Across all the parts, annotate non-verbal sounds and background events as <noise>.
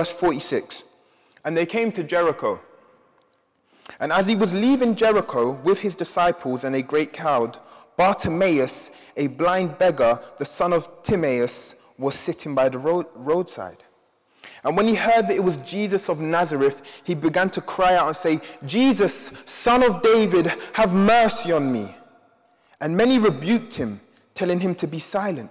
Verse 46. And they came to Jericho. And as he was leaving Jericho with his disciples and a great crowd, Bartimaeus, a blind beggar, the son of Timaeus, was sitting by the road, roadside. And when he heard that it was Jesus of Nazareth, he began to cry out and say, Jesus, son of David, have mercy on me. And many rebuked him, telling him to be silent.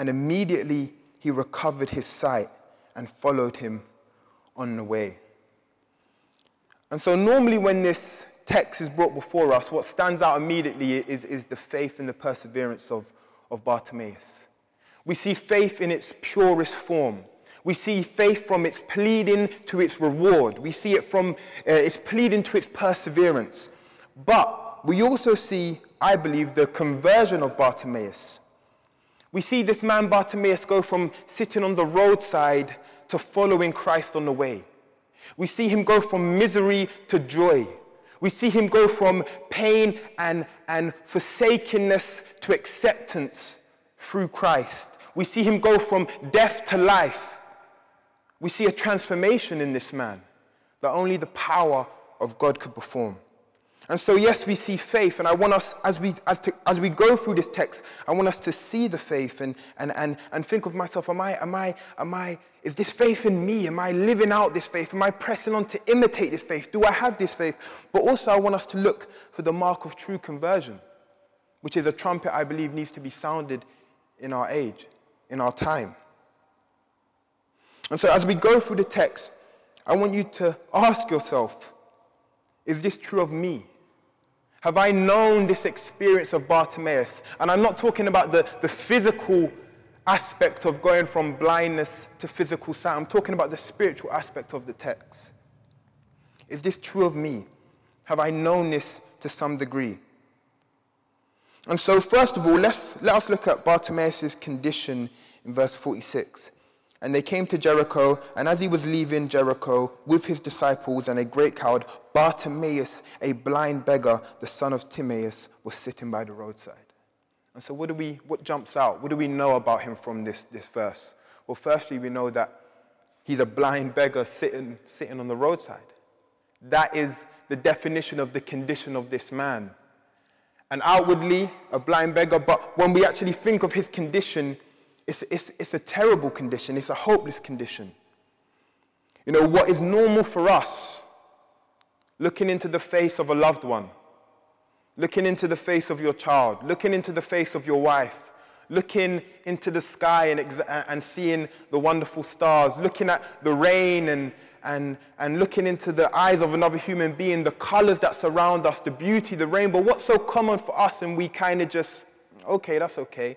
And immediately he recovered his sight and followed him on the way. And so, normally, when this text is brought before us, what stands out immediately is, is the faith and the perseverance of, of Bartimaeus. We see faith in its purest form. We see faith from its pleading to its reward. We see it from uh, its pleading to its perseverance. But we also see, I believe, the conversion of Bartimaeus. We see this man Bartimaeus go from sitting on the roadside to following Christ on the way. We see him go from misery to joy. We see him go from pain and, and forsakenness to acceptance through Christ. We see him go from death to life. We see a transformation in this man that only the power of God could perform. And so, yes, we see faith, and I want us, as we, as, to, as we go through this text, I want us to see the faith and, and, and, and think of myself, am I, am, I, am I, is this faith in me? Am I living out this faith? Am I pressing on to imitate this faith? Do I have this faith? But also, I want us to look for the mark of true conversion, which is a trumpet I believe needs to be sounded in our age, in our time. And so, as we go through the text, I want you to ask yourself, is this true of me? Have I known this experience of Bartimaeus? And I'm not talking about the, the physical aspect of going from blindness to physical sight. I'm talking about the spiritual aspect of the text. Is this true of me? Have I known this to some degree? And so, first of all, let's, let us look at Bartimaeus' condition in verse 46. And they came to Jericho, and as he was leaving Jericho with his disciples and a great crowd, Bartimaeus, a blind beggar, the son of Timaeus, was sitting by the roadside. And so, what, do we, what jumps out? What do we know about him from this, this verse? Well, firstly, we know that he's a blind beggar sitting, sitting on the roadside. That is the definition of the condition of this man. And outwardly, a blind beggar, but when we actually think of his condition, it's, it's, it's a terrible condition, it's a hopeless condition. You know, what is normal for us, looking into the face of a loved one, looking into the face of your child, looking into the face of your wife, looking into the sky and, and seeing the wonderful stars, looking at the rain and, and, and looking into the eyes of another human being, the colors that surround us, the beauty, the rainbow, what's so common for us? And we kind of just, okay, that's okay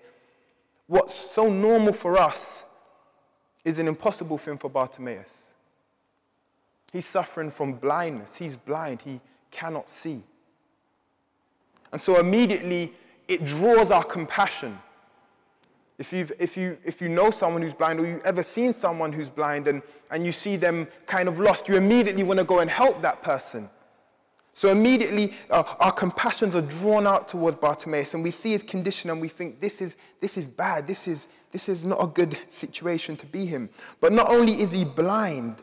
what's so normal for us is an impossible thing for Bartimaeus. He's suffering from blindness. He's blind. He cannot see. And so immediately it draws our compassion. If, you've, if, you, if you know someone who's blind or you've ever seen someone who's blind and, and you see them kind of lost, you immediately want to go and help that person. So immediately, uh, our compassions are drawn out towards Bartimaeus, and we see his condition and we think, this is, this is bad, this is, this is not a good situation to be him. But not only is he blind,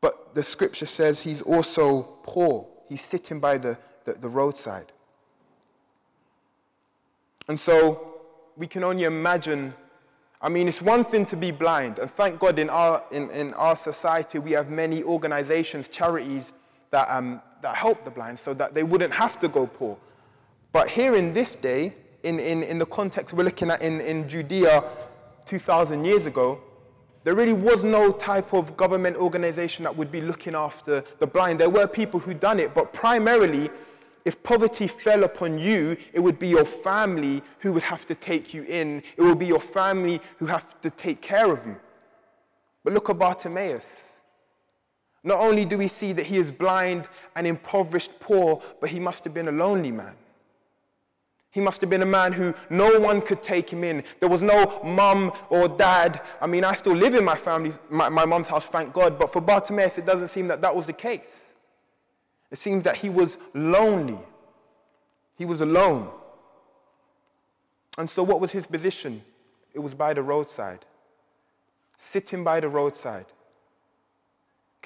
but the scripture says he's also poor. He's sitting by the, the, the roadside. And so we can only imagine. I mean, it's one thing to be blind, and thank God in our, in, in our society we have many organizations, charities that, um, that helped the blind so that they wouldn't have to go poor. But here in this day, in, in, in the context we're looking at in, in Judea 2,000 years ago, there really was no type of government organization that would be looking after the blind. There were people who done it, but primarily, if poverty fell upon you, it would be your family who would have to take you in. It would be your family who have to take care of you. But look at Bartimaeus. Not only do we see that he is blind and impoverished, poor, but he must have been a lonely man. He must have been a man who no one could take him in. There was no mum or dad. I mean, I still live in my family, my, my mum's house, thank God. But for Bartimaeus, it doesn't seem that that was the case. It seems that he was lonely. He was alone. And so, what was his position? It was by the roadside, sitting by the roadside.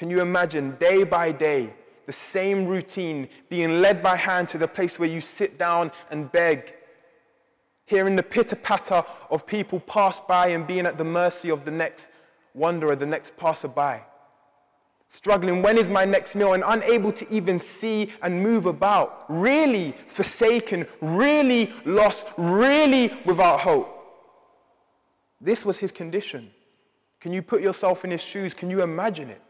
Can you imagine day by day the same routine, being led by hand to the place where you sit down and beg, hearing the pitter patter of people pass by and being at the mercy of the next wanderer, the next passerby. Struggling, when is my next meal? And unable to even see and move about. Really forsaken, really lost, really without hope. This was his condition. Can you put yourself in his shoes? Can you imagine it?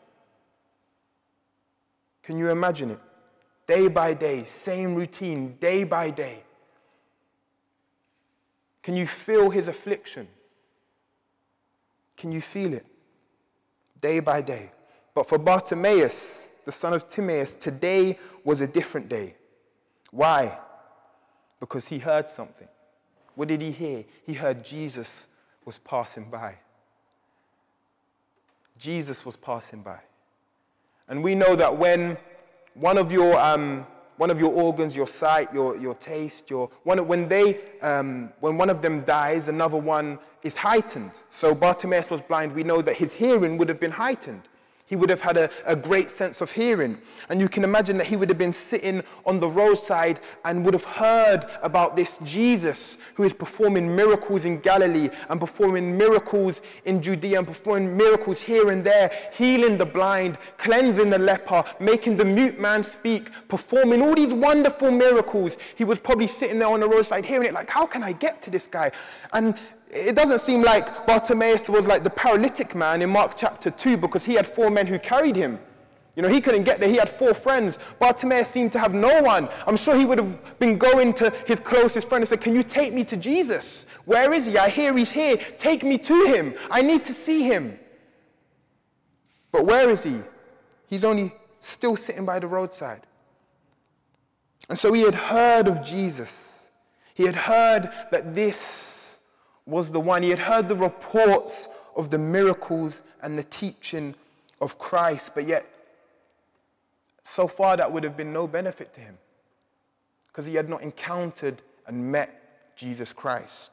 Can you imagine it? Day by day, same routine, day by day. Can you feel his affliction? Can you feel it? Day by day. But for Bartimaeus, the son of Timaeus, today was a different day. Why? Because he heard something. What did he hear? He heard Jesus was passing by. Jesus was passing by. And we know that when one of your, um, one of your organs, your sight, your, your taste, your, one, when, they, um, when one of them dies, another one is heightened. So Bartimaeus was blind. We know that his hearing would have been heightened. He would have had a, a, great sense of hearing. And you can imagine that he would have been sitting on the roadside and would have heard about this Jesus who is performing miracles in Galilee and performing miracles in Judea and performing miracles here and there, healing the blind, cleansing the leper, making the mute man speak, performing all these wonderful miracles. He was probably sitting there on the roadside hearing it like, how can I get to this guy? And it doesn't seem like Bartimaeus was like the paralytic man in Mark chapter 2 because he had four men who carried him. You know, he couldn't get there. He had four friends. Bartimaeus seemed to have no one. I'm sure he would have been going to his closest friend and said, Can you take me to Jesus? Where is he? I hear he's here. Take me to him. I need to see him. But where is he? He's only still sitting by the roadside. And so he had heard of Jesus. He had heard that this was the one. He had heard the reports of the miracles and the teaching of Christ, but yet, so far, that would have been no benefit to him because he had not encountered and met Jesus Christ.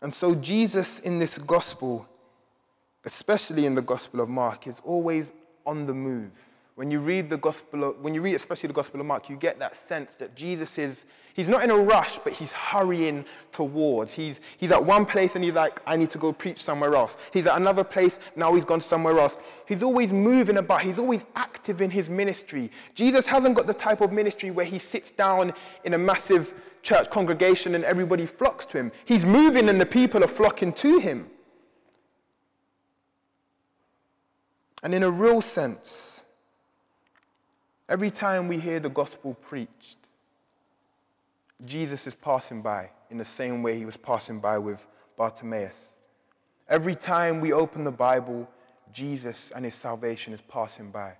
And so, Jesus in this gospel, especially in the Gospel of Mark, is always on the move. When you read the gospel, of, when you read especially the Gospel of Mark, you get that sense that Jesus is, he's not in a rush, but he's hurrying towards. He's, he's at one place and he's like, I need to go preach somewhere else. He's at another place, now he's gone somewhere else. He's always moving about, he's always active in his ministry. Jesus hasn't got the type of ministry where he sits down in a massive church congregation and everybody flocks to him. He's moving and the people are flocking to him. And in a real sense, Every time we hear the gospel preached, Jesus is passing by in the same way he was passing by with Bartimaeus. Every time we open the Bible, Jesus and his salvation is passing by.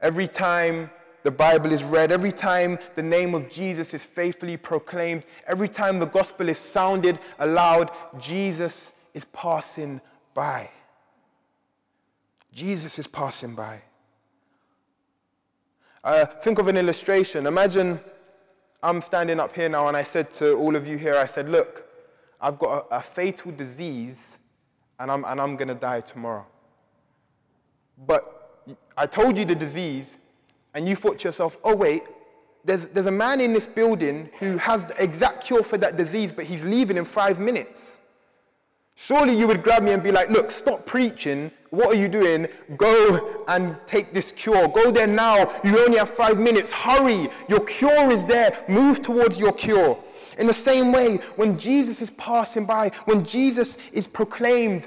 Every time the Bible is read, every time the name of Jesus is faithfully proclaimed, every time the gospel is sounded aloud, Jesus is passing by. Jesus is passing by. Uh, think of an illustration. Imagine I'm standing up here now and I said to all of you here, I said, look, I've got a, a fatal disease and I'm, and I'm going to die tomorrow. But I told you the disease and you thought to yourself, oh, wait, there's, there's a man in this building who has the exact cure for that disease, but he's leaving in five minutes. Surely you would grab me and be like, look, stop preaching. What are you doing? Go and take this cure. Go there now. You only have five minutes. Hurry. Your cure is there. Move towards your cure. In the same way, when Jesus is passing by, when Jesus is proclaimed,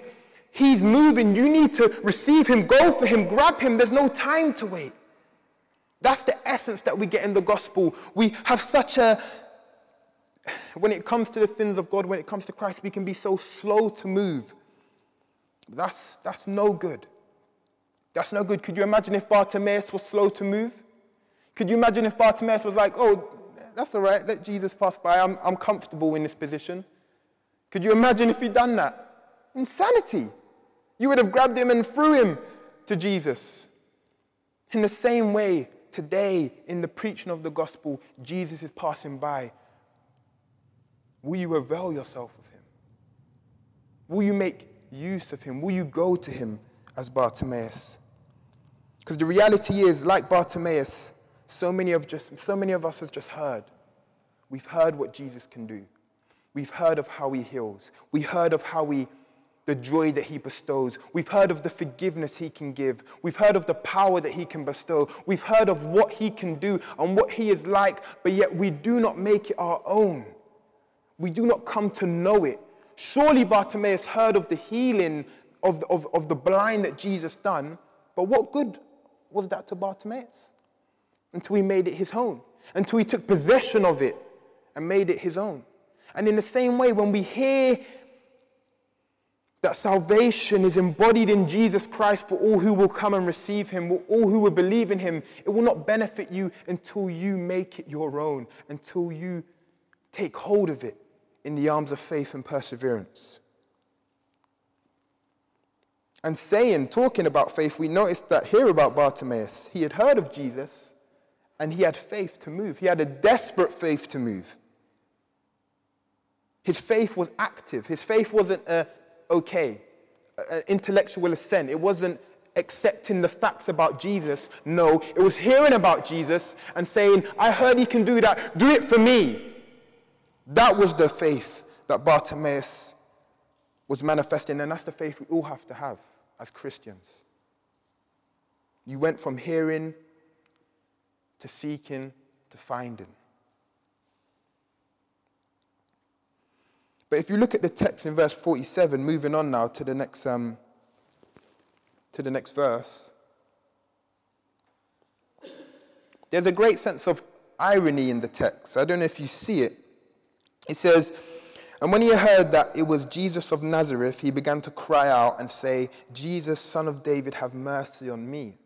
he's moving. You need to receive him, go for him, grab him. There's no time to wait. That's the essence that we get in the gospel. We have such a when it comes to the things of God, when it comes to Christ, we can be so slow to move. That's, that's no good. That's no good. Could you imagine if Bartimaeus was slow to move? Could you imagine if Bartimaeus was like, oh, that's all right, let Jesus pass by, I'm, I'm comfortable in this position? Could you imagine if he'd done that? Insanity. You would have grabbed him and threw him to Jesus. In the same way, today, in the preaching of the gospel, Jesus is passing by. Will you avail yourself of him? Will you make use of him? Will you go to him as Bartimaeus? Because the reality is, like Bartimaeus, so many, of just, so many of us have just heard. We've heard what Jesus can do. We've heard of how he heals. We heard of how he, the joy that he bestows. We've heard of the forgiveness he can give. We've heard of the power that he can bestow. We've heard of what he can do and what he is like, but yet we do not make it our own. We do not come to know it. Surely Bartimaeus heard of the healing of the, of, of the blind that Jesus done, but what good was that to Bartimaeus? Until he made it his own, until he took possession of it and made it his own. And in the same way, when we hear that salvation is embodied in Jesus Christ for all who will come and receive him, all who will believe in him, it will not benefit you until you make it your own, until you take hold of it in the arms of faith and perseverance. And saying, talking about faith, we noticed that here about Bartimaeus, he had heard of Jesus and he had faith to move. He had a desperate faith to move. His faith was active. His faith wasn't a okay, an intellectual assent. It wasn't accepting the facts about Jesus. No, it was hearing about Jesus and saying, I heard he can do that. Do it for me. That was the faith that Bartimaeus was manifesting, and that's the faith we all have to have as Christians. You went from hearing to seeking to finding. But if you look at the text in verse 47, moving on now to the next, um, to the next verse, there's a great sense of irony in the text. I don't know if you see it. It says, and when he heard that it was Jesus of Nazareth, he began to cry out and say, Jesus, son of David, have mercy on me.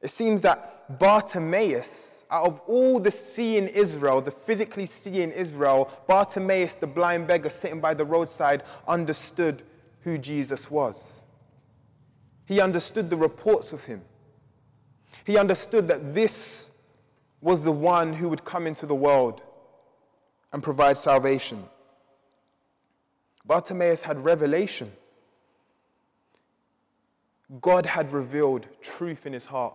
It seems that Bartimaeus, out of all the seeing Israel, the physically seeing Israel, Bartimaeus, the blind beggar sitting by the roadside, understood who Jesus was. He understood the reports of him. He understood that this was the one who would come into the world and provide salvation. Bartimaeus had revelation. God had revealed truth in his heart.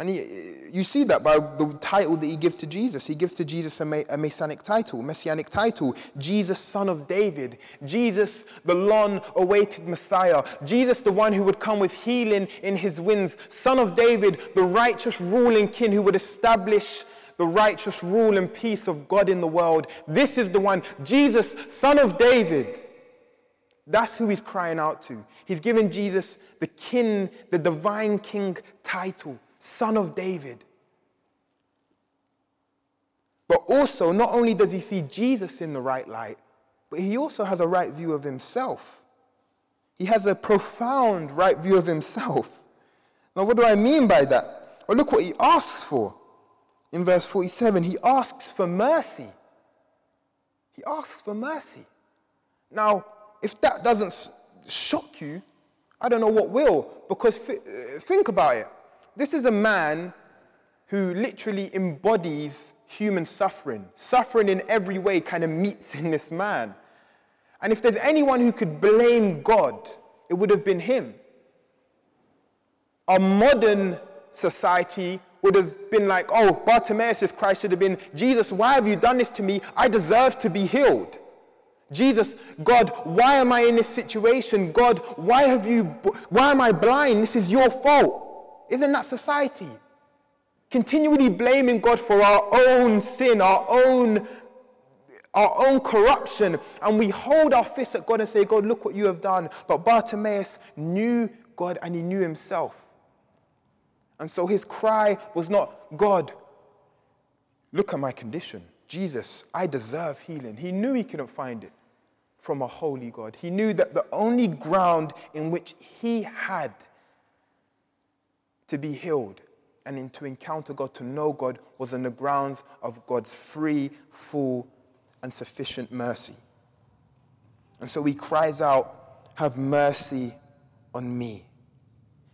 And he, you see that by the title that he gives to Jesus. He gives to Jesus a, a messianic title, messianic title. Jesus, son of David. Jesus, the long awaited Messiah. Jesus, the one who would come with healing in his wings. Son of David, the righteous ruling king who would establish the righteous rule and peace of God in the world. This is the one, Jesus, son of David. That's who he's crying out to. He's given Jesus the king, the divine king title, son of David. But also, not only does he see Jesus in the right light, but he also has a right view of himself. He has a profound right view of himself. Now, what do I mean by that? Well, look what he asks for in verse 47, he asks for mercy. He asks for mercy. Now, if that doesn't shock you, I don't know what will, because th- uh, think about it. This is a man who literally embodies human suffering. Suffering in every way kind of meets in this man. And if there's anyone who could blame God, it would have been him. Our modern society would have been like, oh, Bartimaeus' Christ should have been, Jesus, why have you done this to me? I deserve to be healed. Jesus, God, why am I in this situation? God, why have you, why am I blind? This is your fault. Isn't that society? Continually blaming God for our own sin, our own, our own corruption. And we hold our fists at God and say, God, look what you have done. But Bartimaeus knew God and he knew himself. And so his cry was not, God, look at my condition. Jesus, I deserve healing. He knew he couldn't find it from a holy God. He knew that the only ground in which he had to be healed and to encounter God, to know God, was on the grounds of God's free, full, and sufficient mercy. And so he cries out, Have mercy on me.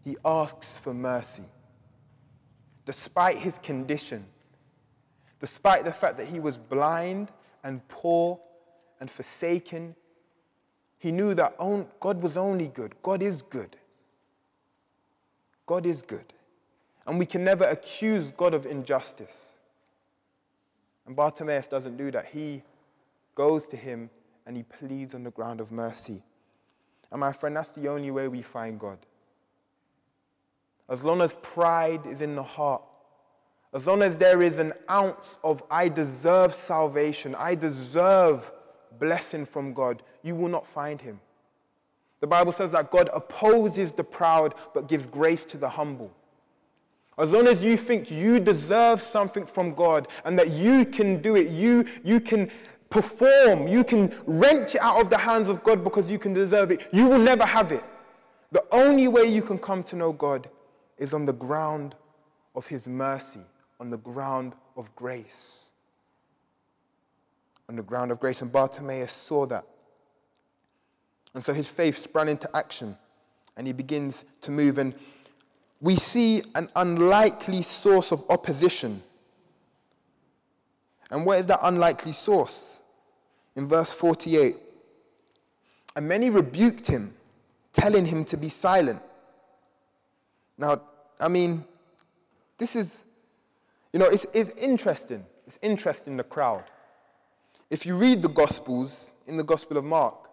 He asks for mercy. Despite his condition, despite the fact that he was blind and poor and forsaken, he knew that God was only good. God is good. God is good. And we can never accuse God of injustice. And Bartimaeus doesn't do that. He goes to him and he pleads on the ground of mercy. And my friend, that's the only way we find God. As long as pride is in the heart, as long as there is an ounce of, I deserve salvation, I deserve blessing from God, you will not find him. The Bible says that God opposes the proud but gives grace to the humble. As long as you think you deserve something from God and that you can do it, you, you can perform, you can wrench it out of the hands of God because you can deserve it, you will never have it. The only way you can come to know God is on the ground of His mercy, on the ground of grace. On the ground of grace. And Bartimaeus saw that. And so his faith sprang into action and he begins to move. And we see an unlikely source of opposition. And what is that unlikely source? In verse 48, and many rebuked him, telling him to be silent. Now, I mean, this is, you know, it's, it's interesting. It's interesting, the crowd. If you read the Gospels, in the Gospel of Mark,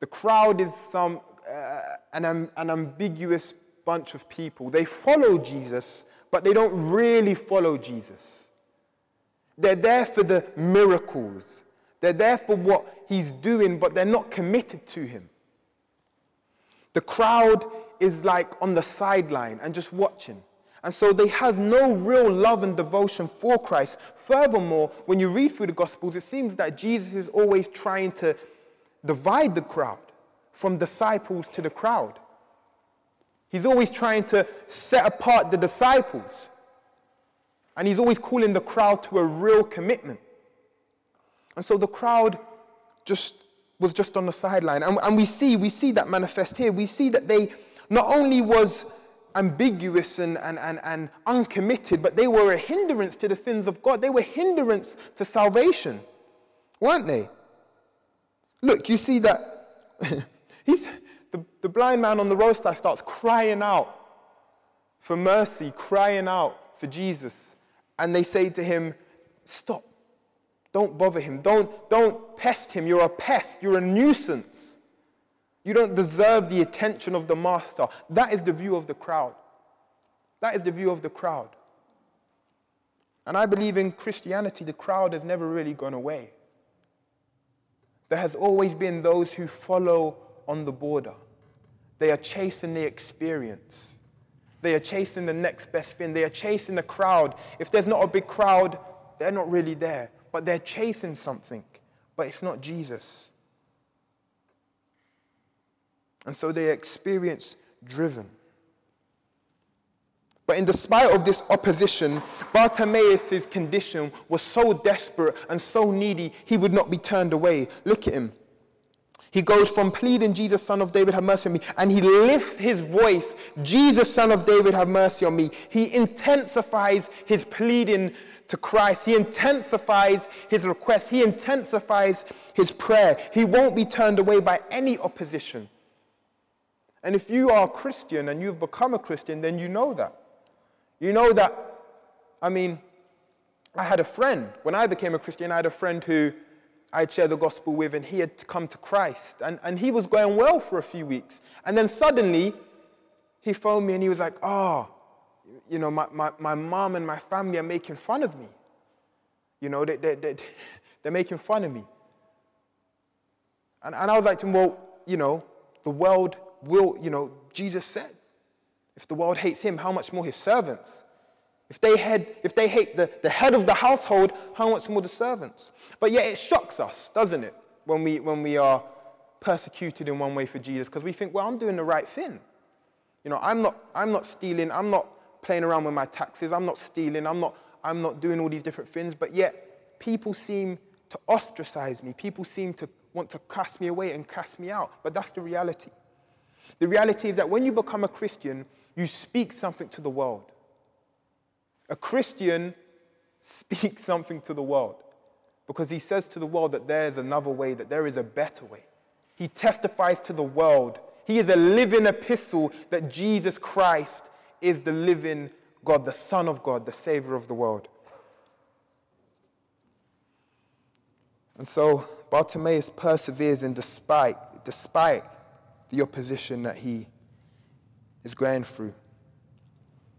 the crowd is some, uh, an, an ambiguous bunch of people. They follow Jesus, but they don't really follow Jesus. They're there for the miracles, they're there for what he's doing, but they're not committed to him. The crowd is like on the sideline and just watching. And so they have no real love and devotion for Christ. Furthermore, when you read through the Gospels, it seems that Jesus is always trying to divide the crowd from disciples to the crowd. He's always trying to set apart the disciples. And he's always calling the crowd to a real commitment. And so the crowd just was just on the sideline. And, and we see, we see that manifest here. We see that they not only was ambiguous and, and, and, and uncommitted, but they were a hindrance to the things of God. They were hindrance to salvation, weren't they? Look, you see that <laughs> he's, the, the blind man on the roadside starts crying out for mercy, crying out for Jesus. And they say to him, Stop. Don't bother him. Don't, don't pest him. You're a pest. You're a nuisance. You don't deserve the attention of the master. That is the view of the crowd. That is the view of the crowd. And I believe in Christianity, the crowd has never really gone away. There has always been those who follow on the border. They are chasing the experience. They are chasing the next best thing. They are chasing the crowd. If there's not a big crowd, they're not really there. But they're chasing something, but it's not Jesus. And so they are experience driven. But in despite of this opposition, Bartimaeus' condition was so desperate and so needy, he would not be turned away. Look at him. He goes from pleading, Jesus, son of David, have mercy on me, and he lifts his voice, Jesus, son of David, have mercy on me. He intensifies his pleading to Christ. He intensifies his request. He intensifies his prayer. He won't be turned away by any opposition. And if you are a Christian and you've become a Christian, then you know that. You know that, I mean, I had a friend, when I became a Christian, I had a friend who I'd share the gospel with, and he had come to Christ. And, and he was going well for a few weeks. And then suddenly, he phoned me and he was like, Oh, you know, my, my, my mom and my family are making fun of me. You know, they, they, they, <laughs> they're making fun of me. And, and I was like to him, Well, you know, the world will, you know, Jesus said, If the world hates him, how much more his servants? If they, had, if they hate the, the head of the household, how much more the servants? But yet it shocks us, doesn't it, when we, when we are persecuted in one way for Jesus, because we think, well, I'm doing the right thing. You know, I'm not, I'm not stealing, I'm not playing around with my taxes, I'm not stealing, I'm not, I'm not doing all these different things, but yet people seem to ostracize me. People seem to want to cast me away and cast me out. But that's the reality. The reality is that when you become a Christian, you speak something to the world. A Christian <laughs> speaks something to the world because he says to the world that there is another way, that there is a better way. He testifies to the world. He is a living epistle that Jesus Christ is the living God, the Son of God, the Savior of the world. And so Bartimaeus perseveres in despite, despite the opposition that he is going through.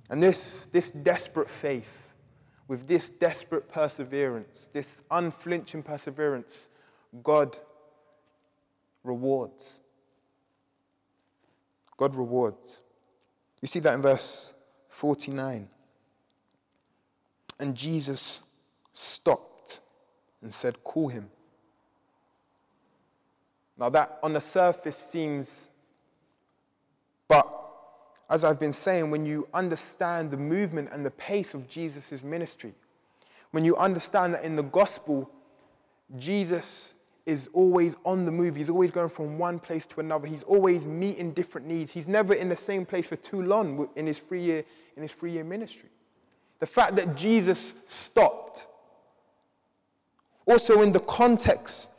And this, this desperate faith, with this desperate perseverance, this unflinching perseverance, God rewards. God rewards. You see that in verse 49. And Jesus stopped and said, Call him. Now, that on the surface seems, but as I've been saying, when you understand the movement and the pace of Jesus' ministry, when you understand that in the gospel, Jesus is always on the move. He's always going from one place to another. He's always meeting different needs. He's never in the same place for too long in his three year, in his three year ministry. The fact that Jesus stopped. Also, in the context,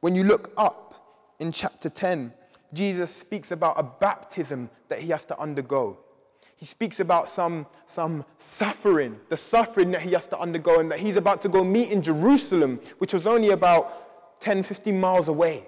when you look up in chapter 10, Jesus speaks about a baptism that he has to undergo. He speaks about some, some suffering, the suffering that he has to undergo, and that he's about to go meet in Jerusalem, which was only about 10, 15 miles away.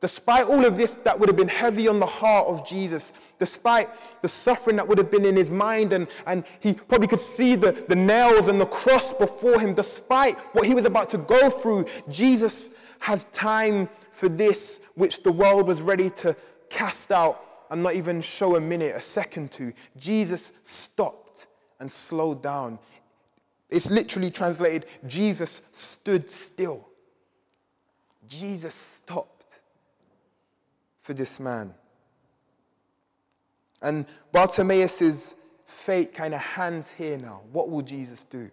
Despite all of this that would have been heavy on the heart of Jesus, despite the suffering that would have been in his mind, and, and he probably could see the, the nails and the cross before him, despite what he was about to go through, Jesus has time for this which the world was ready to cast out and not even show a minute, a second to. Jesus stopped and slowed down. It's literally translated Jesus stood still. Jesus stopped for this man. And Bartimaeus' fate kind of hands here now. What will Jesus do?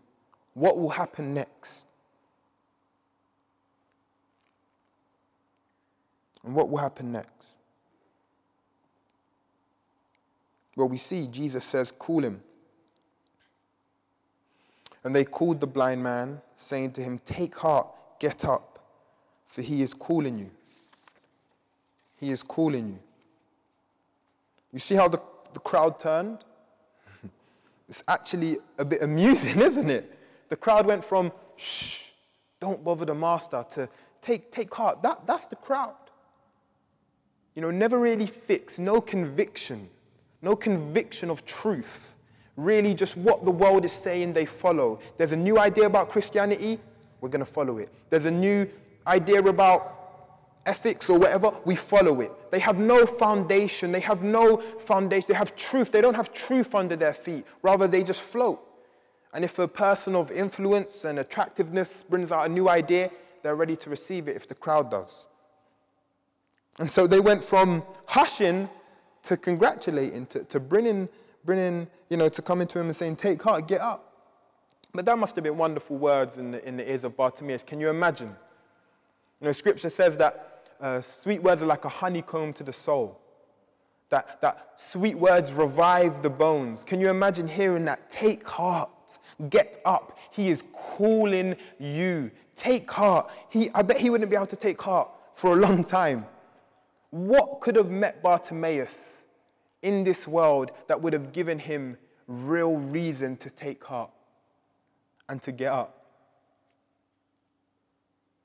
What will happen next? And what will happen next? Well, we see Jesus says, Call him. And they called the blind man, saying to him, Take heart, get up, for he is calling you. He is calling you. You see how the, the crowd turned? <laughs> it's actually a bit amusing, <laughs> isn't it? The crowd went from, Shh, don't bother the master, to take, take heart. That, that's the crowd you know, never really fixed, no conviction, no conviction of truth. Really, just what the world is saying, they follow. There's a new idea about Christianity, we're going to follow it. There's a new idea about ethics or whatever, we follow it. They have no foundation. They have no foundation. They have truth. They don't have truth under their feet. Rather, they just float. And if a person of influence and attractiveness brings out a new idea, they're ready to receive it if the crowd does. And so they went from hushing to congratulating, to, to bringing, bringing, you know, to coming to him and saying, Take heart, get up. But that must have been wonderful words in the, in the ears of Bartimaeus. Can you imagine? You know, scripture says that uh, sweet words are like a honeycomb to the soul. That, that sweet words revive the bones. Can you imagine hearing that? Take heart, get up. He is calling you. Take heart. He, I bet he wouldn't be able to take heart for a long time. What could have met Bartimaeus in this world that would have given him real reason to take heart and to get up?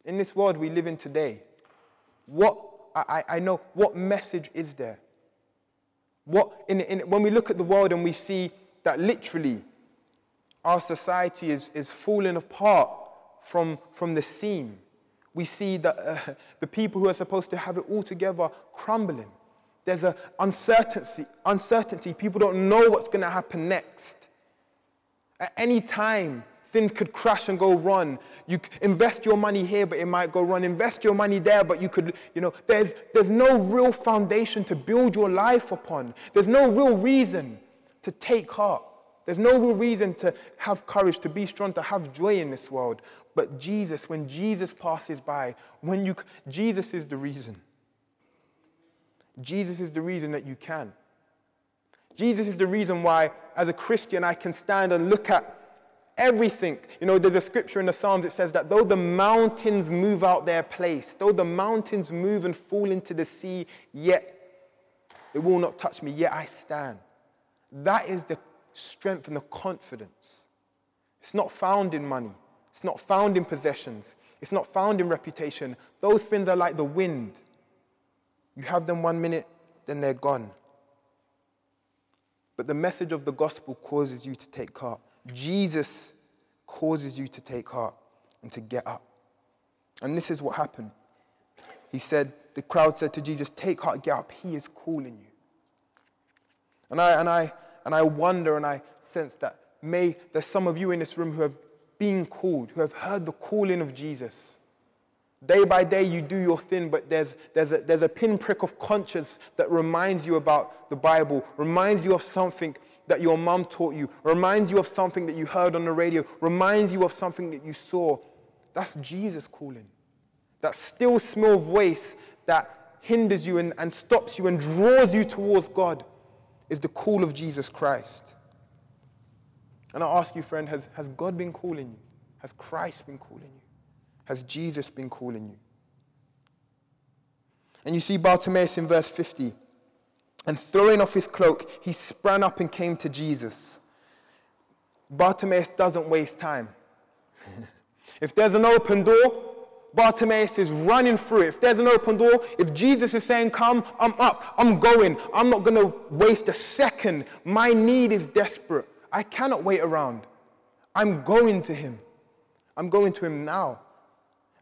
In this world we live in today, what I, I know what message is there? What in, in, when we look at the world and we see that literally our society is, is falling apart from, from the seam we see the, uh, <laughs> the people who are supposed to have it all together crumbling. There's an uncertainty, uncertainty. People don't know what's going to happen next. At any time, things could crash and go wrong. You invest your money here, but it might go wrong. Invest your money there, but you could, you know, there's, there's no real foundation to build your life upon. There's no real reason to take heart. There's no real reason to have courage, to be strong, to have joy in this world. But Jesus, when Jesus passes by, when you, Jesus is the reason. Jesus is the reason that you can. Jesus is the reason why, as a Christian, I can stand and look at everything. You know, there's a scripture in the Psalms that says that though the mountains move out their place, though the mountains move and fall into the sea, yet it will not touch me, yet I stand. That is the strength and the confidence. It's not found in money, it's not found in possessions, it's not found in reputation. Those things are like the wind. You have them one minute, then they're gone. But the message of the gospel causes you to take heart. Jesus causes you to take heart and to get up. And this is what happened. He said, the crowd said to Jesus, Take heart, get up. He is calling you. And I, and I, and I wonder and I sense that may there's some of you in this room who have been called, who have heard the calling of Jesus. Day by day, you do your thing, but there's, there's, a, there's a pinprick of conscience that reminds you about the Bible, reminds you of something that your mom taught you, reminds you of something that you heard on the radio, reminds you of something that you saw. That's Jesus calling. That still small voice that hinders you and, and stops you and draws you towards God is the call of Jesus Christ. And I ask you, friend, has, has God been calling you? Has Christ been calling you? Has Jesus been calling you? And you see Bartimaeus in verse 50. And throwing off his cloak, he sprang up and came to Jesus. Bartimaeus doesn't waste time. <laughs> if there's an open door, Bartimaeus is running through it. If there's an open door, if Jesus is saying, Come, I'm up, I'm going, I'm not going to waste a second. My need is desperate. I cannot wait around. I'm going to him. I'm going to him now.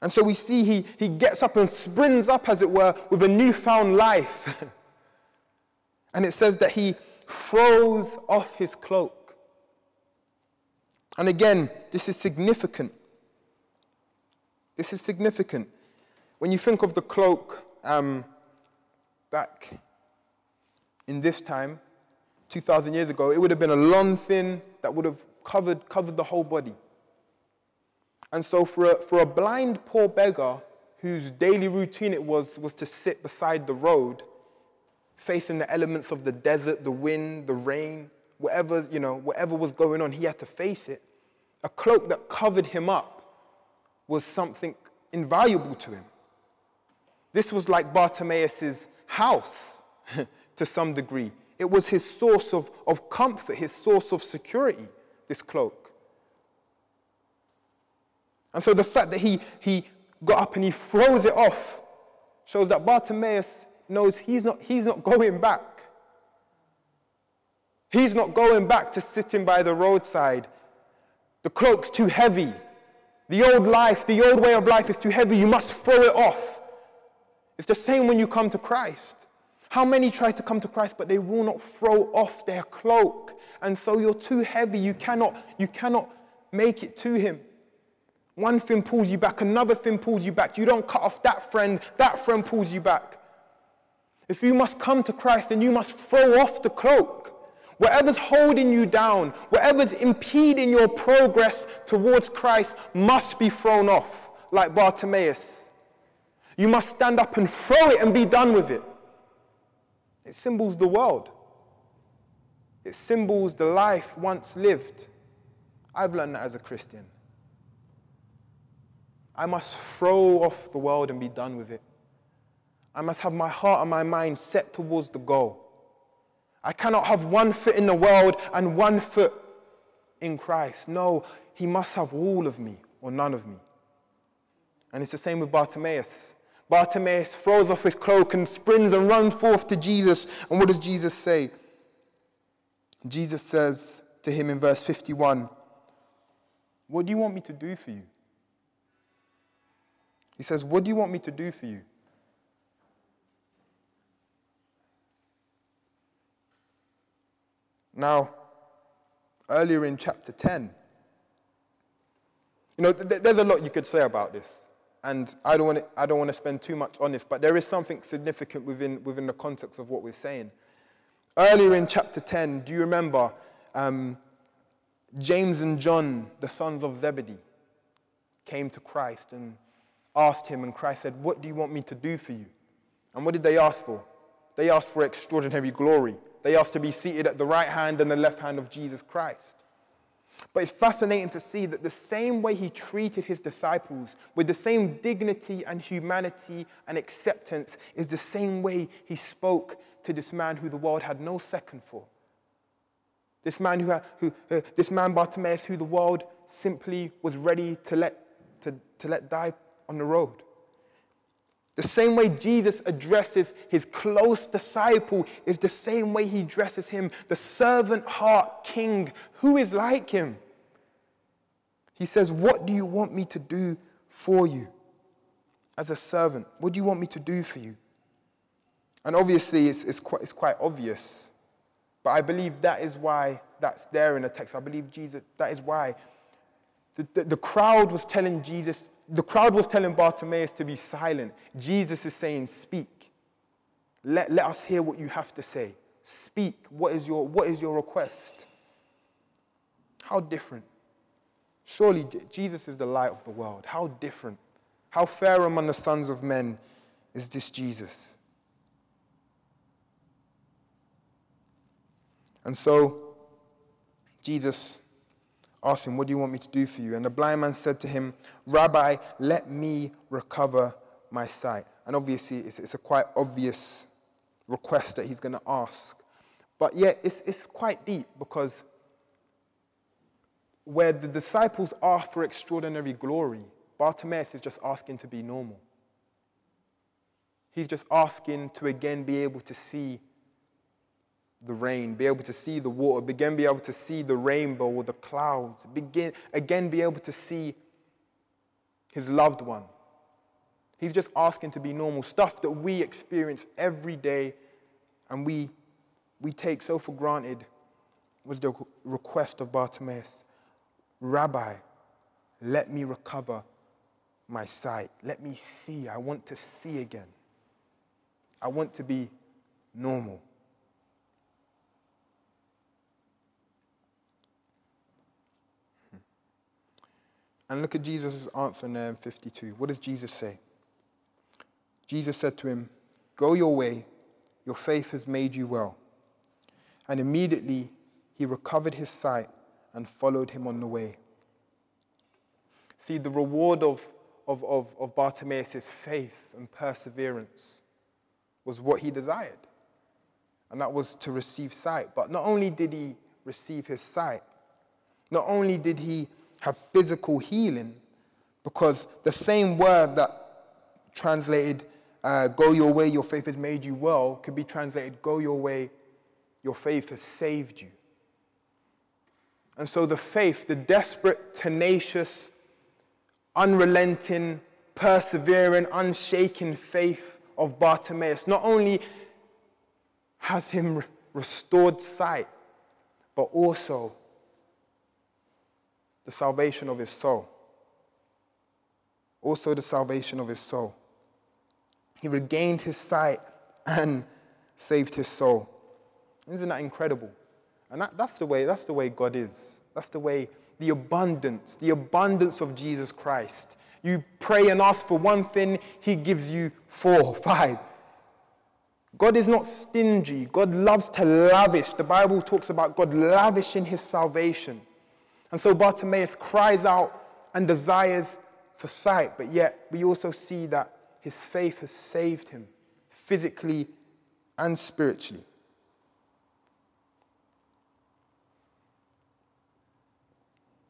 And so we see he, he gets up and springs up, as it were, with a newfound life. <laughs> And it says that he throws off his cloak. And again, this is significant. This is significant. When you think of the cloak um, back in this time, 2,000 years ago, it would have been a long thing that would have covered, covered the whole body. And so, for a, for a blind poor beggar whose daily routine it was, was to sit beside the road, facing the elements of the desert, the wind, the rain, whatever, you know, whatever was going on, he had to face it. A cloak that covered him up was something invaluable to him. This was like Bartimaeus' house <laughs> to some degree. It was his source of, of comfort, his source of security, this cloak. And so the fact that he, he got up and he throws it off shows that Bartimaeus knows he's not, he's not going back. He's not going back to sitting by the roadside. The cloak's too heavy. The old life, the old way of life is too heavy. You must throw it off. It's the same when you come to Christ. How many try to come to Christ, but they will not throw off their cloak? And so you're too heavy. You cannot, you cannot make it to Him. One thing pulls you back, another thing pulls you back. You don't cut off that friend, that friend pulls you back. If you must come to Christ, then you must throw off the cloak. Whatever's holding you down, whatever's impeding your progress towards Christ must be thrown off, like Bartimaeus. You must stand up and throw it and be done with it. It symbols the world, it symbols the life once lived. I've learned that as a Christian. I must throw off the world and be done with it. I must have my heart and my mind set towards the goal. I cannot have one foot in the world and one foot in Christ. No, he must have all of me or none of me. And it's the same with Bartimaeus. Bartimaeus throws off his cloak and springs and runs forth to Jesus. And what does Jesus say? Jesus says to him in verse 51 What do you want me to do for you? He says, What do you want me to do for you? Now, earlier in chapter 10, you know, th- there's a lot you could say about this, and I don't, want to, I don't want to spend too much on this, but there is something significant within, within the context of what we're saying. Earlier in chapter 10, do you remember um, James and John, the sons of Zebedee, came to Christ and asked him, and Christ said, What do you want me to do for you? And what did they ask for? They asked for extraordinary glory. They asked to be seated at the right hand and the left hand of Jesus Christ. But it's fascinating to see that the same way he treated his disciples, with the same dignity and humanity and acceptance, is the same way he spoke to this man who the world had no second for. This man, who, who uh, this man Bartimaeus, who the world simply was ready to let, to, to let die on the road. The same way Jesus addresses his close disciple is the same way he addresses him, the servant heart king who is like him. He says, What do you want me to do for you as a servant? What do you want me to do for you? And obviously, it's, it's, quite, it's quite obvious. But I believe that is why that's there in the text. I believe Jesus, that is why the, the, the crowd was telling Jesus, the crowd was telling Bartimaeus to be silent. Jesus is saying, Speak. Let, let us hear what you have to say. Speak. What is your, what is your request? How different? Surely Jesus is the light of the world. How different? How fair among the sons of men is this Jesus? And so Jesus asked him, What do you want me to do for you? And the blind man said to him, Rabbi, let me recover my sight. And obviously, it's, it's a quite obvious request that he's going to ask. But yet, it's, it's quite deep because where the disciples ask for extraordinary glory, Bartimaeus is just asking to be normal. He's just asking to again be able to see the rain, be able to see the water, begin be able to see the rainbow or the clouds, begin again be able to see his loved one. He's just asking to be normal stuff that we experience every day and we, we take so for granted was the request of Bartimaeus Rabbi, let me recover my sight. Let me see. I want to see again. I want to be normal. And look at Jesus' answer in there 52. What does Jesus say? Jesus said to him, Go your way, your faith has made you well. And immediately he recovered his sight and followed him on the way. See, the reward of, of, of, of Bartimaeus' faith and perseverance was what he desired, and that was to receive sight. But not only did he receive his sight, not only did he have physical healing because the same word that translated, uh, go your way, your faith has made you well, could be translated, go your way, your faith has saved you. And so the faith, the desperate, tenacious, unrelenting, persevering, unshaken faith of Bartimaeus not only has him restored sight, but also the salvation of his soul. Also, the salvation of his soul. He regained his sight and saved his soul. Isn't that incredible? And that, that's, the way, that's the way God is. That's the way, the abundance, the abundance of Jesus Christ. You pray and ask for one thing, he gives you four, five. God is not stingy. God loves to lavish. The Bible talks about God lavishing his salvation. And so Bartimaeus cries out and desires for sight, but yet we also see that his faith has saved him physically and spiritually.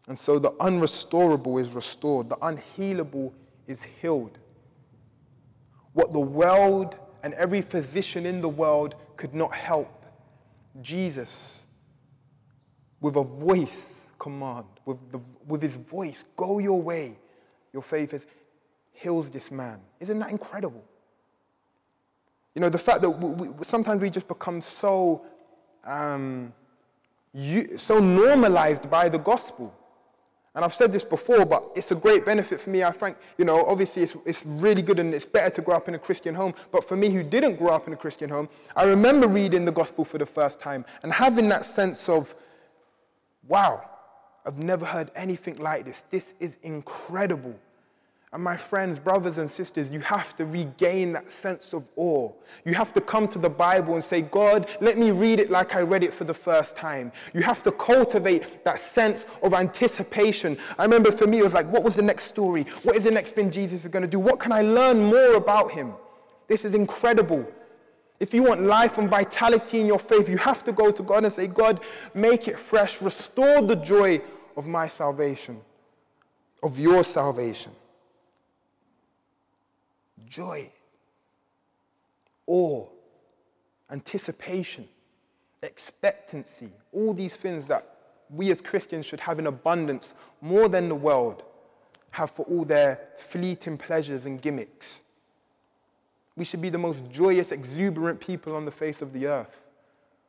And so the unrestorable is restored, the unhealable is healed. What the world and every physician in the world could not help, Jesus, with a voice, command, with, the, with his voice, go your way. Your faith has heals this man. Isn't that incredible? You know, the fact that we, we, sometimes we just become so um, you, so normalized by the gospel. And I've said this before, but it's a great benefit for me. I think, you know, obviously it's, it's really good and it's better to grow up in a Christian home. But for me, who didn't grow up in a Christian home, I remember reading the gospel for the first time and having that sense of, wow, I've never heard anything like this. This is incredible. And my friends, brothers, and sisters, you have to regain that sense of awe. You have to come to the Bible and say, God, let me read it like I read it for the first time. You have to cultivate that sense of anticipation. I remember for me, it was like, what was the next story? What is the next thing Jesus is going to do? What can I learn more about him? This is incredible. If you want life and vitality in your faith, you have to go to God and say, God, make it fresh. Restore the joy of my salvation, of your salvation joy, awe, anticipation, expectancy, all these things that we as Christians should have in abundance more than the world have for all their fleeting pleasures and gimmicks. We should be the most joyous, exuberant people on the face of the earth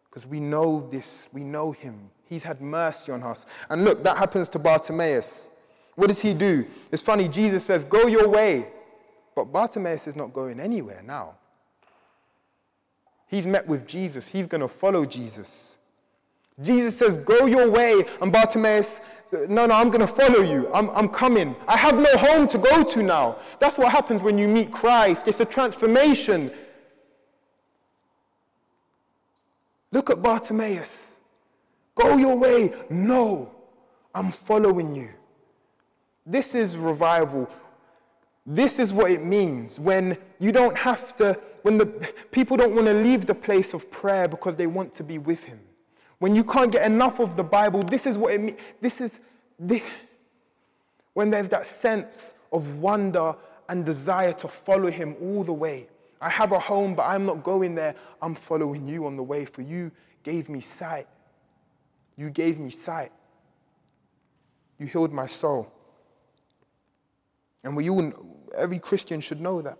because we know this, we know him. He's had mercy on us. And look, that happens to Bartimaeus. What does he do? It's funny, Jesus says, Go your way. But Bartimaeus is not going anywhere now. He's met with Jesus, he's going to follow Jesus. Jesus says, Go your way. And Bartimaeus, no, no, I'm going to follow you. I'm, I'm coming. I have no home to go to now. That's what happens when you meet Christ. It's a transformation. Look at Bartimaeus. Go your way. No, I'm following you. This is revival. This is what it means when you don't have to, when the people don't want to leave the place of prayer because they want to be with Him. When you can't get enough of the Bible, this is what it means. This is the, when there's that sense of wonder and desire to follow Him all the way. I have a home, but I'm not going there. I'm following you on the way, for you gave me sight. You gave me sight. You healed my soul. And we all, every Christian should know that.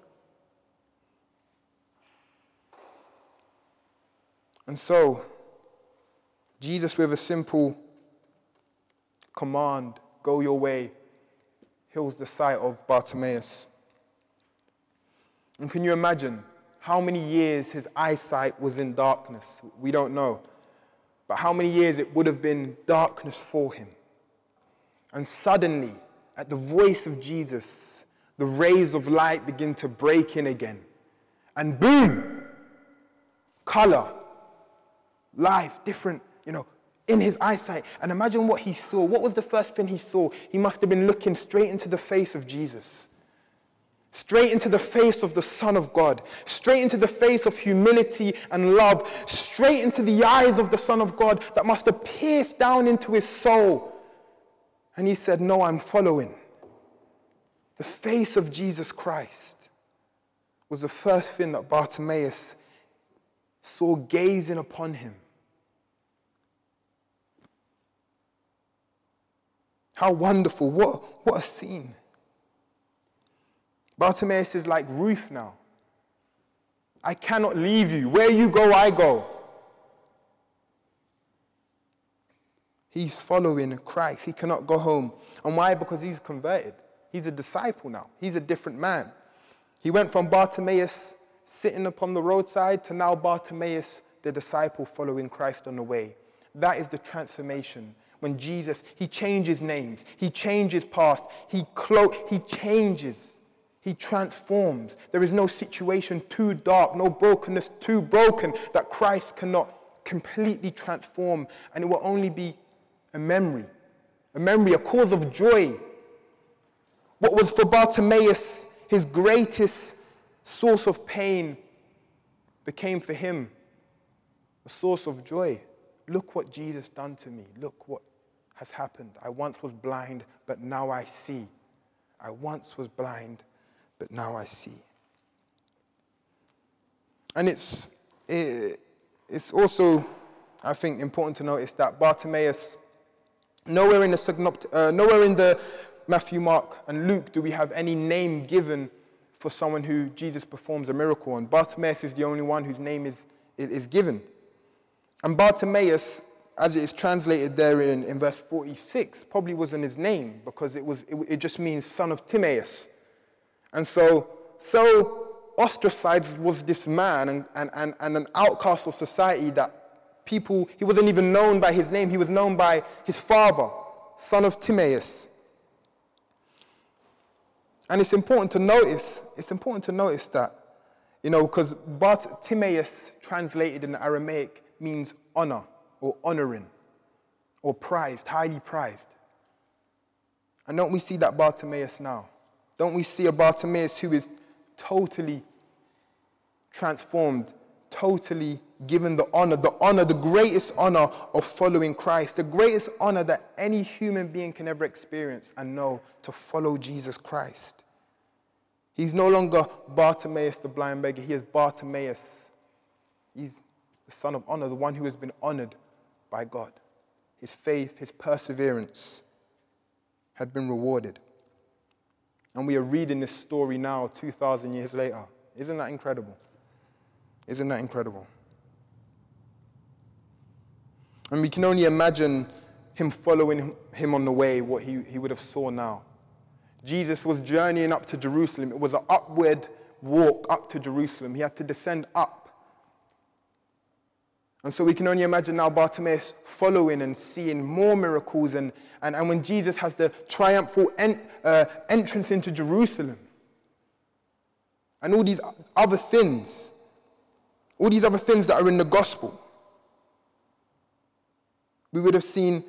And so, Jesus, with a simple command, go your way, heals the sight of Bartimaeus. And can you imagine how many years his eyesight was in darkness? We don't know. But how many years it would have been darkness for him. And suddenly, at the voice of Jesus, the rays of light begin to break in again. And boom, color, life, different, you know, in his eyesight. And imagine what he saw. What was the first thing he saw? He must have been looking straight into the face of Jesus. Straight into the face of the Son of God, straight into the face of humility and love, straight into the eyes of the Son of God that must have pierced down into his soul and he said, No, I'm following. The face of Jesus Christ was the first thing that Bartimaeus saw gazing upon him. How wonderful. What, what a scene. Bartimaeus is like Ruth now. I cannot leave you. Where you go, I go. He's following Christ. He cannot go home. And why? Because he's converted. He's a disciple now. He's a different man. He went from Bartimaeus sitting upon the roadside to now Bartimaeus, the disciple following Christ on the way. That is the transformation. When Jesus, he changes names, he changes past, he, clo- he changes, he transforms. There is no situation too dark, no brokenness too broken that Christ cannot completely transform, and it will only be a memory, a memory, a cause of joy. What was for Bartimaeus his greatest source of pain became for him a source of joy. Look what Jesus done to me. Look what has happened. I once was blind, but now I see. I once was blind, but now I see. And it's, it's also, I think, important to notice that Bartimaeus Nowhere in the, uh, nowhere in the Matthew, Mark, and Luke do we have any name given for someone who Jesus performs a miracle on. Bartimaeus is the only one whose name is, is given. And Bartimaeus, as it is translated there in, in verse 46, probably wasn't his name because it, was, it, it just means son of Timaeus. And so, so ostracized was this man and, and, and, and an outcast of society that people, he wasn't even known by his name, he was known by his father, son of Timaeus. And it's important to notice, it's important to notice that, you know, because but Timaeus translated in Aramaic means honor or honoring or prized, highly prized. And don't we see that Bartimaeus now? Don't we see a Bartimaeus who is totally transformed, totally given the honor, the honor, the greatest honor of following Christ, the greatest honor that any human being can ever experience and know to follow Jesus Christ. He's no longer Bartimaeus, the blind beggar. He is Bartimaeus. He's the son of honor, the one who has been honored by God. His faith, his perseverance had been rewarded. And we are reading this story now, 2,000 years later. Isn't that incredible? Isn't that incredible? And we can only imagine him following him on the way, what he, he would have saw now. Jesus was journeying up to Jerusalem. It was an upward walk up to Jerusalem. He had to descend up. And so we can only imagine now Bartimaeus following and seeing more miracles. And, and, and when Jesus has the triumphal en, uh, entrance into Jerusalem, and all these other things, all these other things that are in the gospel, we would have seen,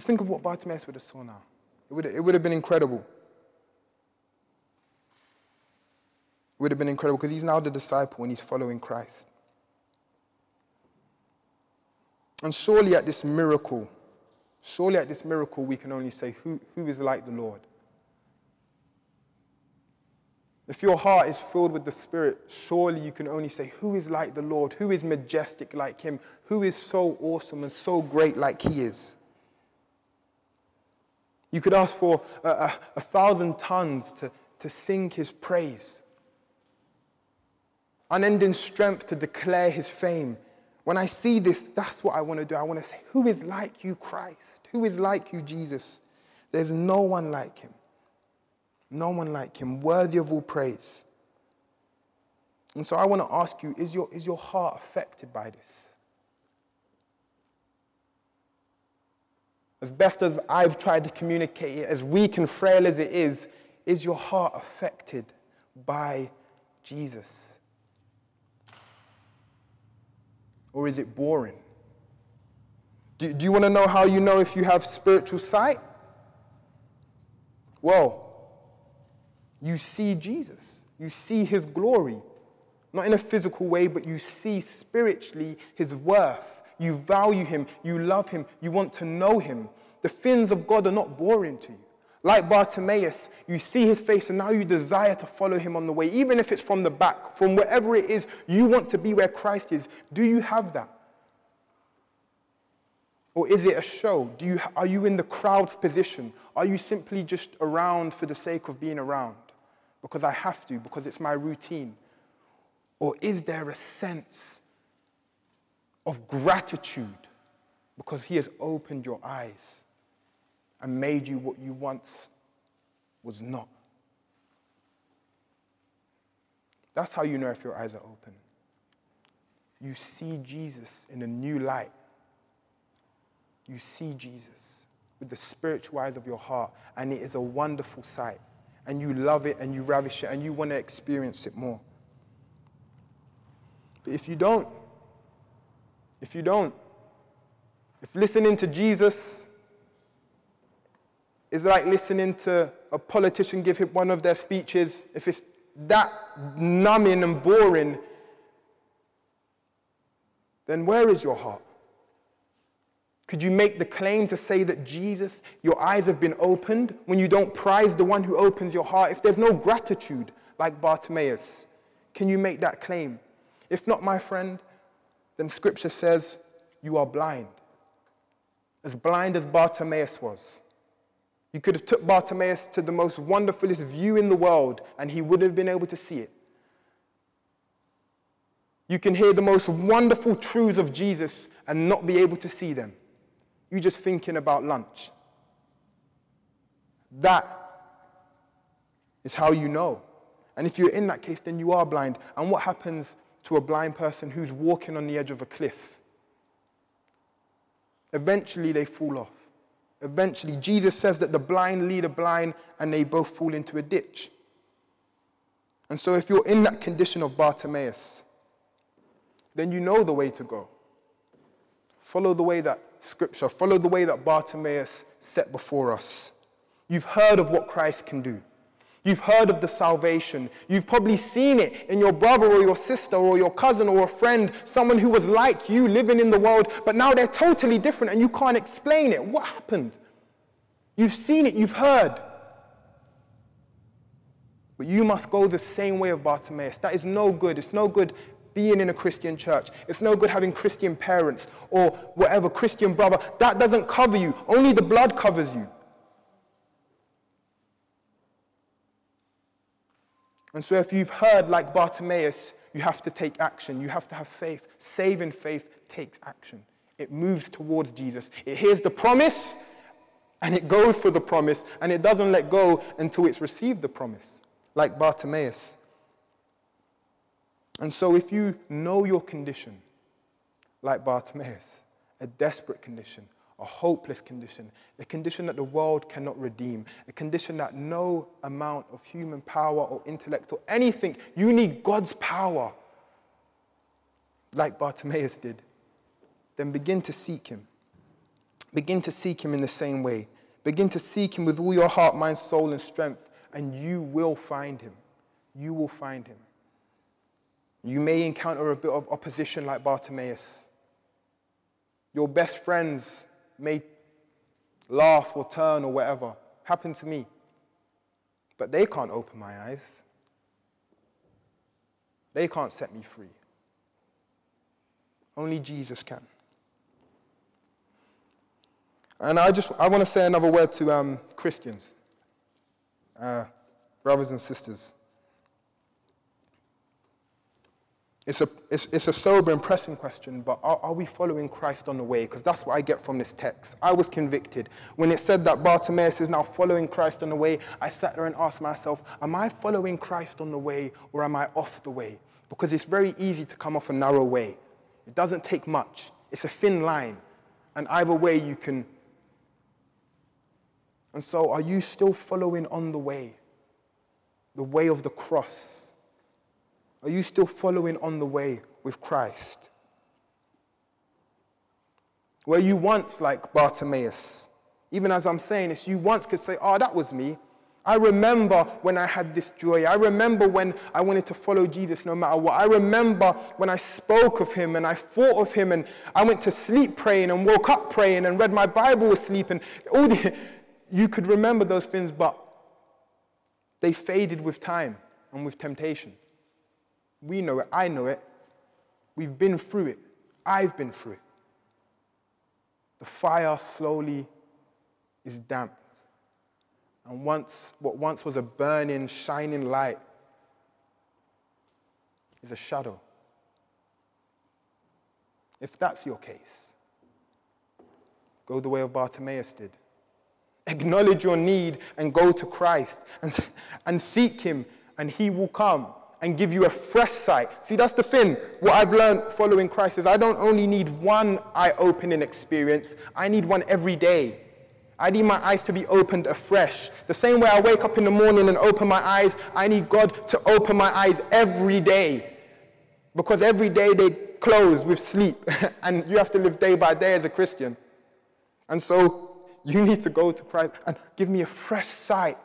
think of what Bartimaeus would have saw now. It would, it would have been incredible. It would have been incredible because he's now the disciple and he's following Christ. And surely at this miracle, surely at this miracle, we can only say, Who, who is like the Lord? If your heart is filled with the Spirit, surely you can only say, Who is like the Lord? Who is majestic like Him? Who is so awesome and so great like He is? You could ask for a, a, a thousand tons to, to sing His praise, unending strength to declare His fame. When I see this, that's what I want to do. I want to say, Who is like you, Christ? Who is like you, Jesus? There's no one like Him. No one like him, worthy of all praise. And so I want to ask you is your, is your heart affected by this? As best as I've tried to communicate it, as weak and frail as it is, is your heart affected by Jesus? Or is it boring? Do, do you want to know how you know if you have spiritual sight? Well, you see Jesus. You see his glory. Not in a physical way, but you see spiritually his worth. You value him. You love him. You want to know him. The things of God are not boring to you. Like Bartimaeus, you see his face and now you desire to follow him on the way, even if it's from the back, from wherever it is, you want to be where Christ is. Do you have that? Or is it a show? Do you, are you in the crowd's position? Are you simply just around for the sake of being around? because I have to, because it's my routine? Or is there a sense of gratitude because He has opened your eyes and made you what you once was not? That's how you know if your eyes are open. You see Jesus in a new light. You see Jesus with the spiritual eyes of your heart, and it is a wonderful sight and you love it and you ravish it and you want to experience it more. But if you don't, if you don't, if listening to Jesus is like listening to a politician give him one of their speeches, if it's that numbing and boring, then where is your heart? Could you make the claim to say that Jesus, your eyes have been opened when you don't prize the one who opens your heart? If there's no gratitude like Bartimaeus, can you make that claim? If not, my friend, then scripture says you are blind. As blind as Bartimaeus was. You could have took Bartimaeus to the most wonderfulest view in the world and he wouldn't have been able to see it. You can hear the most wonderful truths of Jesus and not be able to see them. You're just thinking about lunch. That is how you know. And if you're in that case, then you are blind. And what happens to a blind person who's walking on the edge of a cliff? Eventually, they fall off. Eventually, Jesus says that the blind lead a blind and they both fall into a ditch. And so, if you're in that condition of Bartimaeus, then you know the way to go. Follow the way that Scripture, follow the way that Bartimaeus set before us. You've heard of what Christ can do. You've heard of the salvation. You've probably seen it in your brother or your sister or your cousin or a friend, someone who was like you living in the world, but now they're totally different and you can't explain it. What happened? You've seen it, you've heard. But you must go the same way of Bartimaeus. That is no good. It's no good being in a Christian church. It's no good having Christian parents or whatever, Christian brother. That doesn't cover you. Only the blood covers you. And so, if you've heard like Bartimaeus, you have to take action. You have to have faith. Saving faith takes action. It moves towards Jesus. It hears the promise and it goes for the promise and it doesn't let go until it's received the promise, like Bartimaeus. And so, if you know your condition, like Bartimaeus, a desperate condition, a hopeless condition, a condition that the world cannot redeem, a condition that no amount of human power or intellect or anything, you need God's power, like Bartimaeus did. Then begin to seek Him. Begin to seek Him in the same way. Begin to seek Him with all your heart, mind, soul, and strength, and you will find Him. You will find Him. You may encounter a bit of opposition like Bartimaeus. Your best friends may laugh or turn or whatever. Happened to me. But they can't open my eyes. They can't set me free. Only Jesus can. And I just I want to say another word to um, Christians, uh, brothers and sisters. It's a, it's, it's a sober and pressing question, but are, are we following Christ on the way? Because that's what I get from this text. I was convicted. When it said that Bartimaeus is now following Christ on the way, I sat there and asked myself, Am I following Christ on the way or am I off the way? Because it's very easy to come off a narrow way. It doesn't take much, it's a thin line. And either way, you can. And so, are you still following on the way? The way of the cross? Are you still following on the way with Christ? Were you once like Bartimaeus? Even as I'm saying this, you once could say, Oh, that was me. I remember when I had this joy. I remember when I wanted to follow Jesus no matter what. I remember when I spoke of him and I thought of him and I went to sleep praying and woke up praying and read my Bible asleep and all the, <laughs> you could remember those things, but they faded with time and with temptation. We know it. I know it. We've been through it. I've been through it. The fire slowly is damped. And once, what once was a burning, shining light is a shadow. If that's your case, go the way of Bartimaeus did. Acknowledge your need and go to Christ and, and seek Him, and He will come and give you a fresh sight. See, that's the thing. What I've learned following Christ is I don't only need one eye opening experience, I need one every day. I need my eyes to be opened afresh. The same way I wake up in the morning and open my eyes, I need God to open my eyes every day. Because every day they close with sleep, <laughs> and you have to live day by day as a Christian. And so you need to go to Christ and give me a fresh sight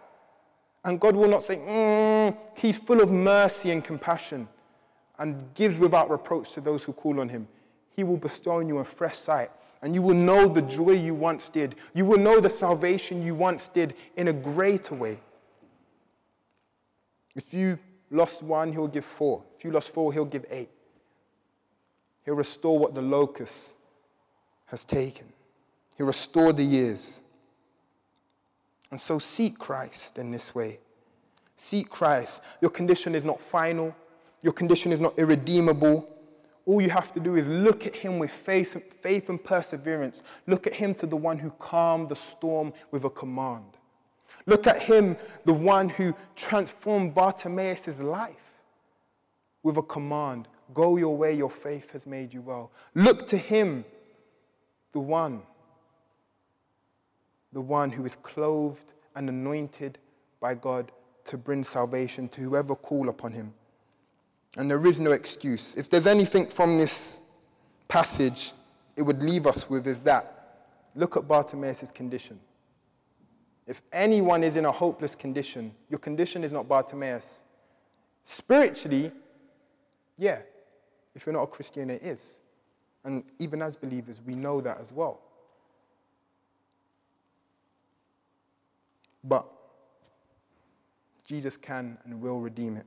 and God will not say, mm, He's full of mercy and compassion and gives without reproach to those who call on Him. He will bestow on you a fresh sight, and you will know the joy you once did. You will know the salvation you once did in a greater way. If you lost one, He'll give four. If you lost four, He'll give eight. He'll restore what the locust has taken. He'll restore the years. And so seek Christ in this way. Seek Christ. Your condition is not final, your condition is not irredeemable. All you have to do is look at him with faith, faith and perseverance. Look at him to the one who calmed the storm with a command. Look at him, the one who transformed Bartimaeus' life with a command Go your way, your faith has made you well. Look to him, the one, the one who is clothed and anointed by God to bring salvation to whoever call upon him. And there is no excuse. If there's anything from this passage it would leave us with is that look at Bartimaeus' condition. If anyone is in a hopeless condition, your condition is not Bartimaeus. Spiritually, yeah, if you're not a Christian, it is. And even as believers, we know that as well. But Jesus can and will redeem it.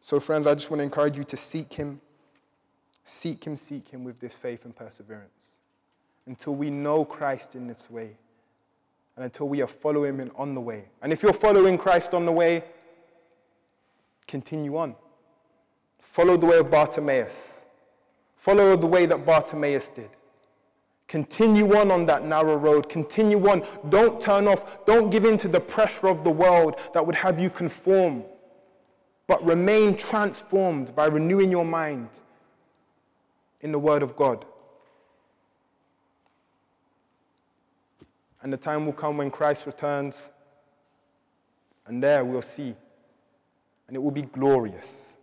So, friends, I just want to encourage you to seek Him. Seek Him, seek Him with this faith and perseverance until we know Christ in this way and until we are following Him on the way. And if you're following Christ on the way, continue on. Follow the way of Bartimaeus. Follow the way that Bartimaeus did. Continue on on that narrow road. Continue on. Don't turn off. Don't give in to the pressure of the world that would have you conform. But remain transformed by renewing your mind in the Word of God. And the time will come when Christ returns, and there we'll see. And it will be glorious.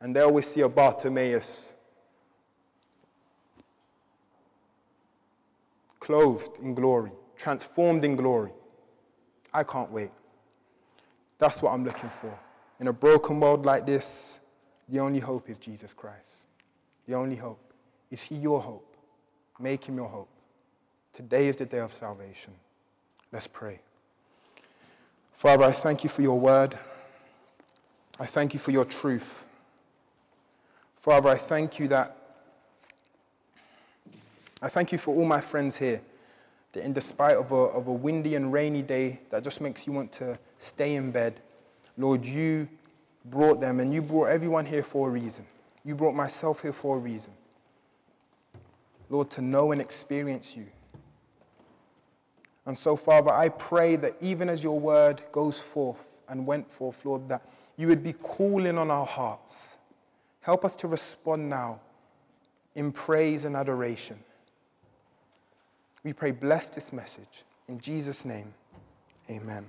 And there we'll see a Bartimaeus clothed in glory, transformed in glory. I can't wait. That's what I'm looking for. In a broken world like this, the only hope is Jesus Christ. The only hope. Is He your hope? Make Him your hope. Today is the day of salvation. Let's pray. Father, I thank you for your word. I thank you for your truth. Father, I thank you that I thank you for all my friends here, that in despite of a, of a windy and rainy day that just makes you want to stay in bed, Lord, you brought them and you brought everyone here for a reason. You brought myself here for a reason. Lord, to know and experience you. And so, Father, I pray that even as your word goes forth and went forth, Lord, that you would be calling on our hearts. Help us to respond now in praise and adoration. We pray, bless this message. In Jesus' name, amen.